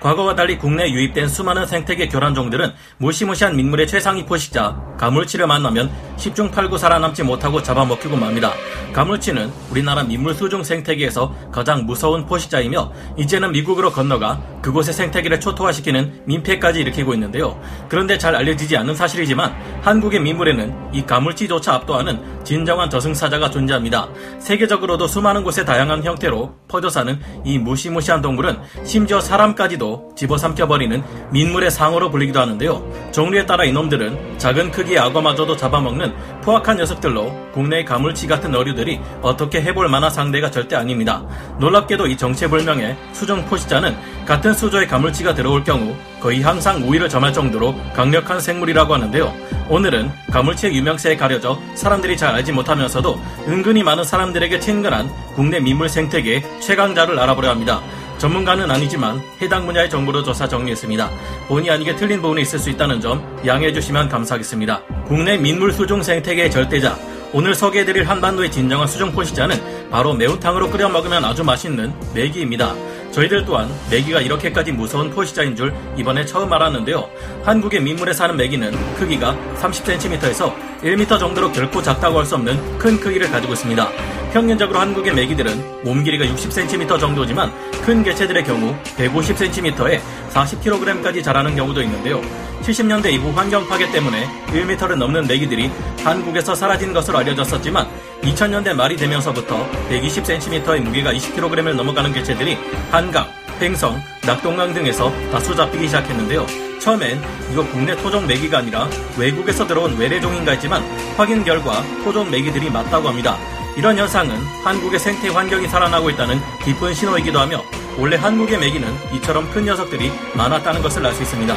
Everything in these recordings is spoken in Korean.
과거와 달리 국내에 유입된 수많은 생태계 교란종들은 무시무시한 민물의 최상위 포식자 가물치를 만나면 10중 8구 살아남지 못하고 잡아먹히고 맙니다. 가물치는 우리나라 민물 수중 생태계에서 가장 무서운 포식자이며 이제는 미국으로 건너가 그곳의 생태계를 초토화시키는 민폐까지 일으키고 있는데요. 그런데 잘 알려지지 않는 사실이지만 한국의 민물에는 이 가물치조차 압도하는 진정한 저승사자가 존재합니다. 세계적으로도 수많은 곳에 다양한 형태로 퍼져 사는 이 무시무시한 동물은 심지어 사람까지도 집어삼켜버리는 민물의 상어로 불리기도 하는데요. 종류에 따라 이놈들은 작은 크기의 악어마저도 잡아먹는 포악한 녀석들로 국내의 가물치 같은 어류들이 어떻게 해볼 만한 상대가 절대 아닙니다. 놀랍게도 이 정체불명의 수중 포식자는 같은 수조의 가물치가 들어올 경우 거의 항상 우위를 점할 정도로 강력한 생물이라고 하는데요. 오늘은 가물치의 유명세에 가려져 사람들이 잘 알지 못하면서도 은근히 많은 사람들에게 친근한 국내 민물 생태계의 최강자를 알아보려 합니다. 전문가는 아니지만 해당 분야의 정보로 조사 정리했습니다. 본의 아니게 틀린 부분이 있을 수 있다는 점 양해해 주시면 감사하겠습니다. 국내 민물 수중 생태계의 절대자 오늘 소개해드릴 한반도의 진정한 수중 포식자는 바로 매운탕으로 끓여 먹으면 아주 맛있는 메기입니다. 저희들 또한 메기가 이렇게까지 무서운 포식자인 줄 이번에 처음 알았는데요. 한국의 민물에 사는 메기는 크기가 30cm에서 1m 정도로 결코 작다고 할 수 없는 큰 크기를 가지고 있습니다. 평균적으로 한국의 메기들은 몸 길이가 60cm 정도지만 큰 개체들의 경우 150cm에 40kg까지 자라는 경우도 있는데요. 70년대 이후 환경 파괴 때문에 1m를 넘는 메기들이 한국에서 사라진 것으로 알려졌었지만 2000년대 말이 되면서부터 120cm의 무게가 20kg을 넘어가는 개체들이 한강, 횡성, 낙동강 등에서 다수 잡히기 시작했는데요. 처음엔 이거 국내 토종 메기가 아니라 외국에서 들어온 외래종인가 했지만 확인 결과 토종 메기들이 맞다고 합니다. 이런 현상은 한국의 생태 환경이 살아나고 있다는 기쁜 신호이기도 하며 원래 한국의 메기는 이처럼 큰 녀석들이 많았다는 것을 알 수 있습니다.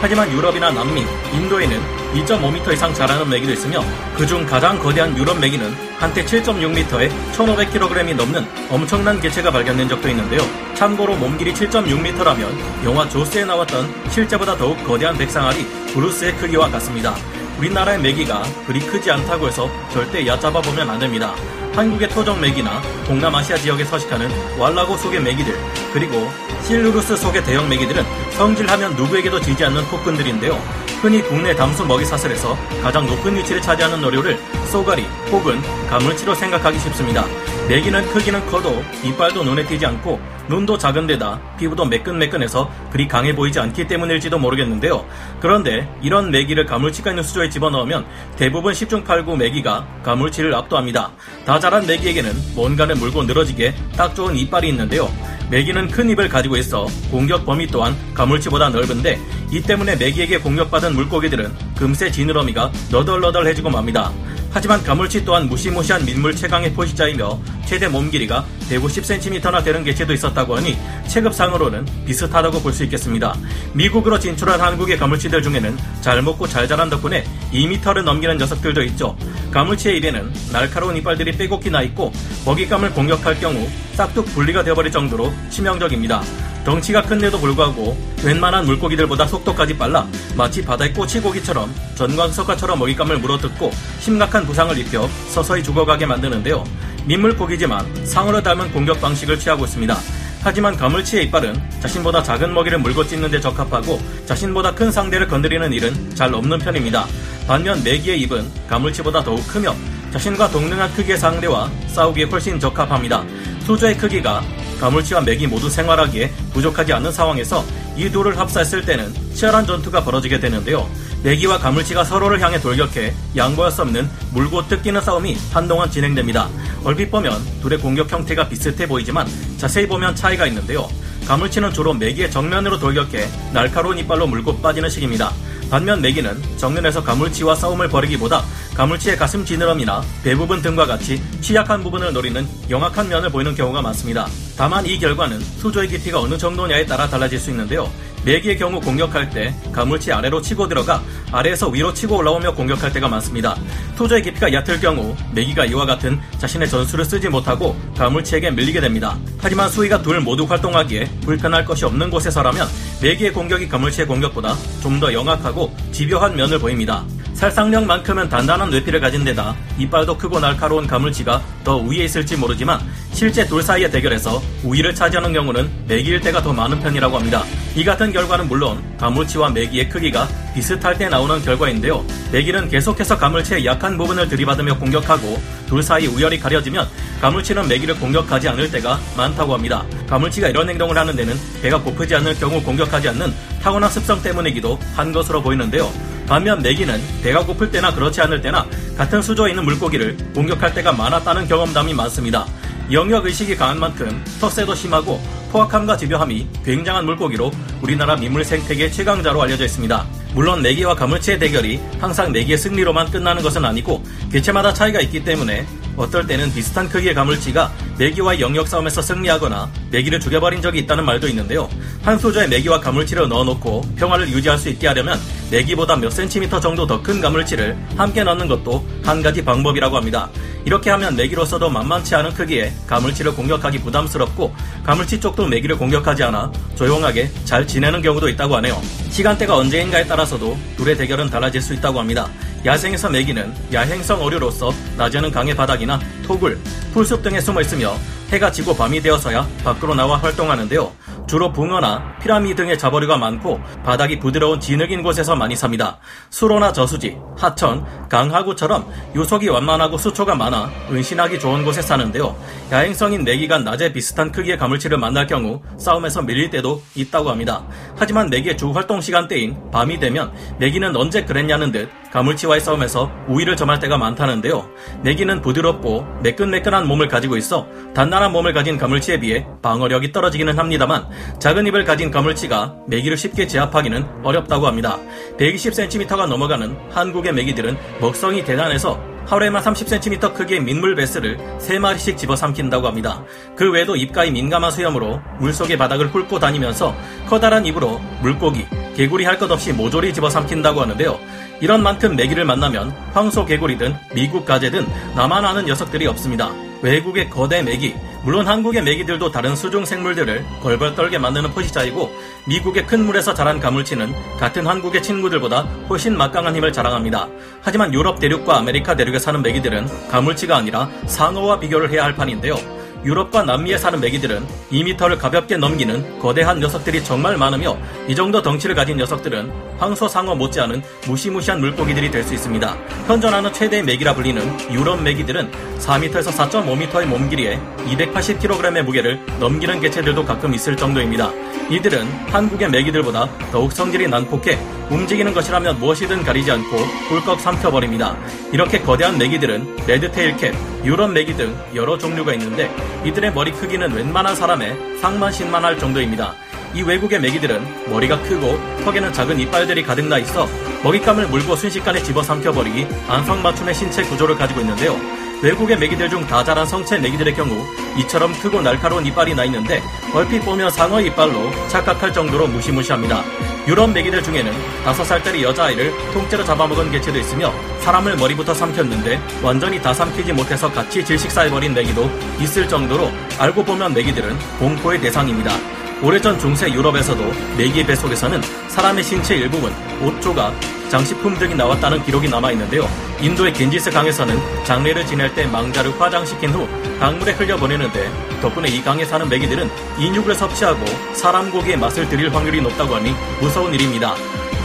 하지만 유럽이나 남미, 인도에는 2.5m 이상 자라는 메기도 있으며 그중 가장 거대한 유럽 메기는 한때 7.6m에 1,500kg이 넘는 엄청난 개체가 발견된 적도 있는데요. 참고로 몸길이 7.6m라면 영화 조스에 나왔던 실제보다 더욱 거대한 백상아리 브루스의 크기와 같습니다. 우리나라의 메기가 그리 크지 않다고 해서 절대 얕잡아 보면 안 됩니다. 한국의 토종 메기나 동남아시아 지역에 서식하는 왈라고 속의 메기들 그리고 실루루스 속의 대형 메기들은 성질하면 누구에게도 지지 않는 폭군들인데요. 흔히 국내 담수 먹이 사슬에서 가장 높은 위치를 차지하는 어류를 쏘가리 혹은 가물치로 생각하기 쉽습니다. 메기는 크기는 커도 이빨도 눈에 띄지 않고 눈도 작은데다 피부도 매끈매끈해서 그리 강해 보이지 않기 때문일지도 모르겠는데요. 그런데 이런 메기를 가물치가 있는 수조에 집어넣으면 대부분 10중 8구 메기가 가물치를 압도합니다. 다 자란 메기에게는 뭔가를 물고 늘어지게 딱 좋은 이빨이 있는데요. 메기는 큰 입을 가지고 있어 공격 범위 또한 가물치보다 넓은데 이 때문에 메기에게 공격받은 물고기들은 금세 지느러미가 너덜너덜해지고 맙니다. 하지만 가물치 또한 무시무시한 민물 최강의 포식자이며 최대 몸 길이가 150cm나 되는 개체도 있었다고 하니 체급상으로는 비슷하다고 볼 수 있겠습니다. 미국으로 진출한 한국의 가물치들 중에는 잘 먹고 잘 자란 덕분에 2m를 넘기는 녀석들도 있죠. 가물치의 입에는 날카로운 이빨들이 빼곡히 나 있고 먹잇감을 공격할 경우 싹둑 분리가 되어버릴 정도로 치명적입니다. 덩치가 큰데도 불구하고 웬만한 물고기들보다 속도까지 빨라 마치 바다의 꼬치고기처럼 전광석화처럼 먹잇감을 물어뜯고 심각한 부상을 입혀 서서히 죽어가게 만드는데요. 민물고기지만 상어를 닮은 공격 방식을 취하고 있습니다. 하지만 가물치의 이빨은 자신보다 작은 먹이를 물고 찢는 데 적합하고 자신보다 큰 상대를 건드리는 일은 잘 없는 편입니다. 반면 메기의 입은 가물치보다 더욱 크며 자신과 동등한 크기의 상대와 싸우기에 훨씬 적합합니다. 수조의 크기가 가물치와 메기 모두 생활하기에 부족하지 않은 상황에서 이 둘을 합사했을 때는 치열한 전투가 벌어지게 되는데요. 메기와 가물치가 서로를 향해 돌격해 양보할 수 없는 물고 뜯기는 싸움이 한동안 진행됩니다. 얼핏 보면 둘의 공격 형태가 비슷해 보이지만 자세히 보면 차이가 있는데요. 가물치는 주로 메기의 정면으로 돌격해 날카로운 이빨로 물고 빠지는 식입니다. 반면 메기는 정면에서 가물치와 싸움을 벌이기보다 가물치의 가슴 지느러미나 대부분 등과 같이 취약한 부분을 노리는 영악한 면을 보이는 경우가 많습니다. 다만 이 결과는 수조의 깊이가 어느 정도냐에 따라 달라질 수 있는데요. 메기의 경우 공격할 때 가물치 아래로 치고 들어가 아래에서 위로 치고 올라오며 공격할 때가 많습니다. 토조의 깊이가 얕을 경우 메기가 이와 같은 자신의 전술을 쓰지 못하고 가물치에게 밀리게 됩니다. 하지만 수위가 둘 모두 활동하기에 불편할 것이 없는 곳에서라면 메기의 공격이 가물치의 공격보다 좀 더 영악하고 집요한 면을 보입니다. 살상력만큼은 단단한 뇌피를 가진 데다 이빨도 크고 날카로운 가물치가 더 우위에 있을지 모르지만 실제 둘 사이의 대결에서 우위를 차지하는 경우는 메기일 때가 더 많은 편이라고 합니다. 이 같은 결과는 물론 가물치와 메기의 크기가 비슷할 때 나오는 결과인데요. 메기는 계속해서 가물치의 약한 부분을 들이받으며 공격하고 둘 사이 우열이 가려지면 가물치는 메기를 공격하지 않을 때가 많다고 합니다. 가물치가 이런 행동을 하는 데는 배가 고프지 않을 경우 공격하지 않는 타고난 습성 때문이기도 한 것으로 보이는데요. 반면 메기는 배가 고플 때나 그렇지 않을 때나 같은 수조에 있는 물고기를 공격할 때가 많았다는 경험담이 많습니다. 영역 의식이 강한 만큼 텃세도 심하고 포악함과 집요함이 굉장한 물고기로 우리나라 민물 생태계 최강자로 알려져 있습니다. 물론 메기와 가물치의 대결이 항상 메기의 승리로만 끝나는 것은 아니고 개체마다 차이가 있기 때문에 어떨 때는 비슷한 크기의 가물치가 메기와의 영역 싸움에서 승리하거나 메기를 죽여버린 적이 있다는 말도 있는데요. 한 소조에 메기와 가물치를 넣어놓고 평화를 유지할 수 있게 하려면 메기보다 몇 센티미터 정도 더 큰 가물치를 함께 넣는 것도 한 가지 방법이라고 합니다. 이렇게 하면 메기로서도 만만치 않은 크기의 가물치를 공격하기 부담스럽고 가물치 쪽도 메기를 공격하지 않아 조용하게 잘 지내는 경우도 있다고 하네요. 시간대가 언제인가에 따라서도 둘의 대결은 달라질 수 있다고 합니다. 야생에서 메기는 야행성 어류로서 낮에는 강의 바닥이나 토굴, 풀숲 등에 숨어 있으며 해가 지고 밤이 되어서야 밖으로 나와 활동하는데요. 주로 붕어나 피라미 등의 자버류가 많고 바닥이 부드러운 진흙인 곳에서 많이 삽니다. 수로나 저수지, 하천, 강하구처럼 유속이 완만하고 수초가 많아 은신하기 좋은 곳에 사는데요. 야행성인 내기간 낮에 비슷한 크기의 가물치를 만날 경우 싸움에서 밀릴 때도 있다고 합니다. 하지만 내기의 주 활동 시간대인 밤이 되면 내기는 언제 그랬냐는 듯 가물치와의 싸움에서 우위를 점할 때가 많다는데요. 내기는 부드럽고 매끈매끈한 몸을 가지고 있어 단단한 몸을 가진 가물치에 비해 방어력이 떨어지기는 합니다만 작은 입을 가진 가물치가 메기를 쉽게 제압하기는 어렵다고 합니다. 120cm가 넘어가는 한국의 메기들은 먹성이 대단해서 하루에만 30cm 크기의 민물 베스를 3마리씩 집어삼킨다고 합니다. 그 외에도 입가에 민감한 수염으로 물속의 바닥을 훑고 다니면서 커다란 입으로 물고기, 개구리 할 것 없이 모조리 집어삼킨다고 하는데요. 이런 만큼 메기를 만나면 황소 개구리든 미국 가재든 남아나는 녀석들이 없습니다. 외국의 거대 메기, 물론 한국의 메기들도 다른 수중 생물들을 벌벌 떨게 만드는 포식자이고 미국의 큰 물에서 자란 가물치는 같은 한국의 친구들보다 훨씬 막강한 힘을 자랑합니다. 하지만 유럽 대륙과 아메리카 대륙에 사는 메기들은 가물치가 아니라 상어와 비교를 해야 할 판인데요. 유럽과 남미에 사는 메기들은 2미터를 가볍게 넘기는 거대한 녀석들이 정말 많으며 이 정도 덩치를 가진 녀석들은 황소 상어 못지않은 무시무시한 물고기들이 될 수 있습니다. 현존하는 최대의 메기라 불리는 유럽 메기들은 4m에서 4.5m의 몸 길이에 280kg의 무게를 넘기는 개체들도 가끔 있을 정도입니다. 이들은 한국의 메기들보다 더욱 성질이 난폭해 움직이는 것이라면 무엇이든 가리지 않고 꿀꺽 삼켜버립니다. 이렇게 거대한 메기들은 레드테일캡, 유럽 메기 등 여러 종류가 있는데 이들의 머리 크기는 웬만한 사람의 상만신만할 정도입니다. 이 외국의 메기들은 머리가 크고 턱에는 작은 이빨들이 가득 나 있어 먹잇감을 물고 순식간에 집어삼켜버리기 안성맞춤의 신체 구조를 가지고 있는데요. 외국의 메기들 중 다 자란 성체 메기들의 경우 이처럼 크고 날카로운 이빨이 나 있는데 얼핏 보면 상어 이빨로 착각할 정도로 무시무시합니다. 유럽 메기들 중에는 5살짜리 여자아이를 통째로 잡아먹은 개체도 있으며 사람을 머리부터 삼켰는데 완전히 다 삼키지 못해서 같이 질식사해버린 메기도 있을 정도로 알고 보면 메기들은 공포의 대상입니다. 오래전 중세 유럽에서도 메기의 뱃속에서는 사람의 신체 일부분, 옷 조각, 장식품 등이 나왔다는 기록이 남아 있는데요. 인도의 겐지스 강에서는 장례를 지낼 때 망자를 화장시킨 후 강물에 흘려보내는데 덕분에 이 강에 사는 메기들은 인육을 섭취하고 사람 고기의 맛을 들일 확률이 높다고 하니 무서운 일입니다.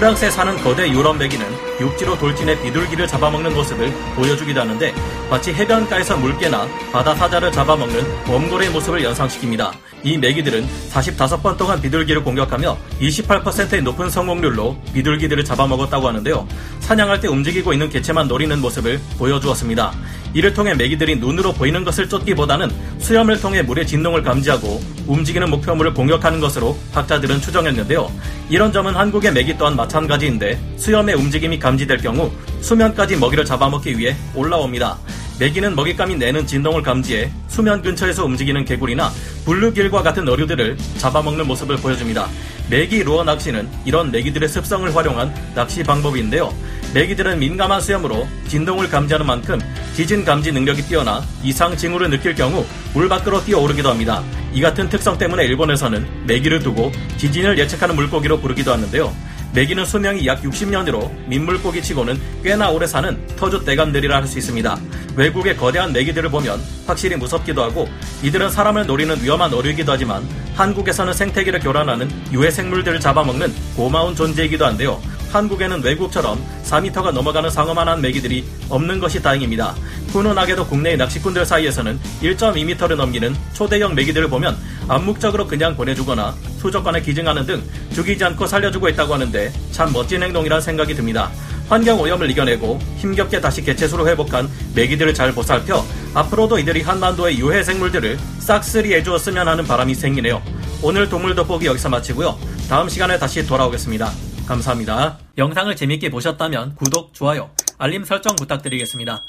프랑스에 사는 거대 유럽 메기는 육지로 돌진해 비둘기를 잡아먹는 모습을 보여주기도 하는데 마치 해변가에서 물개나 바다 사자를 잡아먹는 범고래의 모습을 연상시킵니다. 이 메기들은 45번 동안 비둘기를 공격하며 28%의 높은 성공률로 비둘기들을 잡아먹었다고 하는데요. 사냥할 때 움직이고 있는 개체만 노리는 모습을 보여주었습니다. 이를 통해 메기들이 눈으로 보이는 것을 쫓기보다는 수염을 통해 물의 진동을 감지하고 움직이는 목표물을 공격하는 것으로 학자들은 추정했는데요. 이런 점은 한국의 메기 또한 마찬가지인데 수염의 움직임이 감지될 경우 수면까지 먹이를 잡아먹기 위해 올라옵니다. 메기는 먹잇감이 내는 진동을 감지해 수면 근처에서 움직이는 개구리나 블루길과 같은 어류들을 잡아먹는 모습을 보여줍니다. 메기 루어 낚시는 이런 메기들의 습성을 활용한 낚시 방법인데요. 메기들은 민감한 수염으로 진동을 감지하는 만큼 지진 감지 능력이 뛰어나 이상 징후를 느낄 경우 물 밖으로 뛰어오르기도 합니다. 이 같은 특성 때문에 일본에서는 메기를 두고 지진을 예측하는 물고기로 부르기도 하는데요. 메기는 수명이 약 60년으로 민물고기 치고는 꽤나 오래 사는 터주 떼감들이라 할 수 있습니다. 외국의 거대한 메기들을 보면 확실히 무섭기도 하고 이들은 사람을 노리는 위험한 어류이기도 하지만 한국에서는 생태계를 교란하는 유해 생물들을 잡아먹는 고마운 존재이기도 한데요. 한국에는 외국처럼 4m가 넘어가는 상어만한 메기들이 없는 것이 다행입니다. 훈훈하게도 국내의 낚시꾼들 사이에서는 1.2m를 넘기는 초대형 메기들을 보면 암묵적으로 그냥 보내주거나 수족관에 기증하는 등 죽이지 않고 살려주고 있다고 하는데 참 멋진 행동이란 생각이 듭니다. 환경 오염을 이겨내고 힘겹게 다시 개체수로 회복한 메기들을 잘 보살펴 앞으로도 이들이 한반도의 유해 생물들을 싹쓸이 해주었으면 하는 바람이 생기네요. 오늘 동물 돋보기 여기서 마치고요. 다음 시간에 다시 돌아오겠습니다. 감사합니다. 영상을 재밌게 보셨다면 구독, 좋아요, 알림 설정 부탁드리겠습니다.